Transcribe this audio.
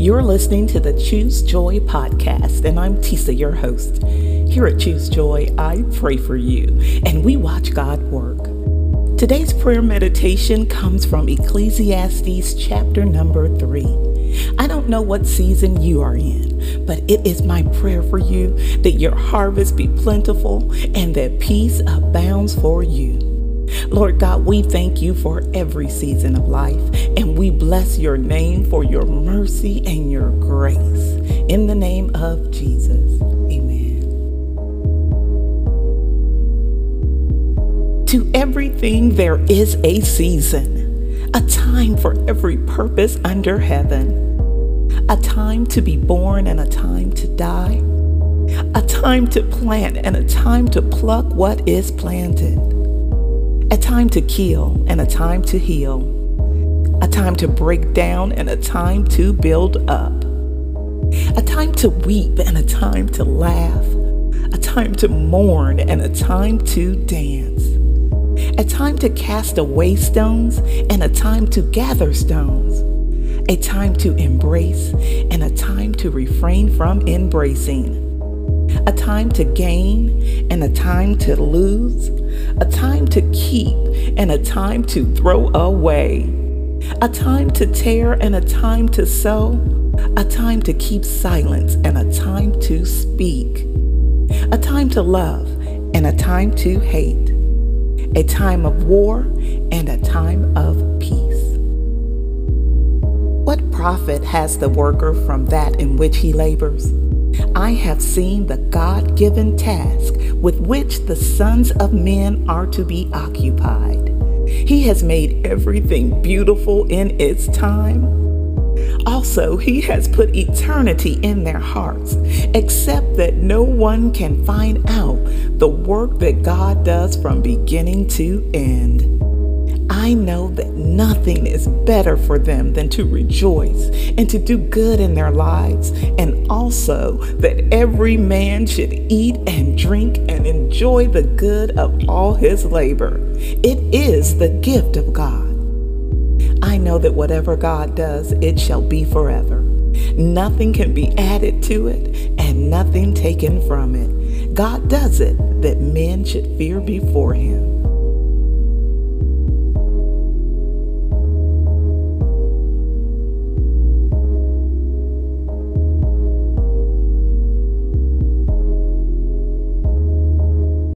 You're listening to the Choose Joy podcast, and I'm Tisa, your host. Here at Choose Joy, I pray for you, and we watch God work. Today's prayer meditation comes from Ecclesiastes chapter number three. I don't know what season you are in, but it is my prayer for you that your harvest be plentiful and that peace abounds for you. Lord God, we thank you for every season of life, and we bless your name for your mercy and your grace. In the name of Jesus, amen. To everything there is a season, a time for every purpose under heaven, a time to be born and a time to die, a time to plant and a time to pluck what is planted a time to kill and a time to heal, a time to break down and a time to build up, a time to weep and a time to laugh, a time to mourn and a time to dance, a time to cast away stones and a time to gather stones, a time to embrace and a time to refrain from embracing a time to gain and a time to lose, a time to keep and a time to throw away, a time to tear and a time to sew, a time to keep silence and a time to speak, a time to love and a time to hate, a time of war and a time of peace. What profit has the worker from that in which he labors? I have seen the God given task with which the sons of men are to be occupied. He has made everything beautiful in its time. Also, He has put eternity in their hearts, except that no one can find out the work that God does from beginning to end. I know that nothing is better for them than to rejoice and to do good in their lives, and also that every man should eat and drink and enjoy the good of all his labor. It is the gift of God. I know that whatever God does, it shall be forever. Nothing can be added to it and nothing taken from it. God does it that men should fear before him.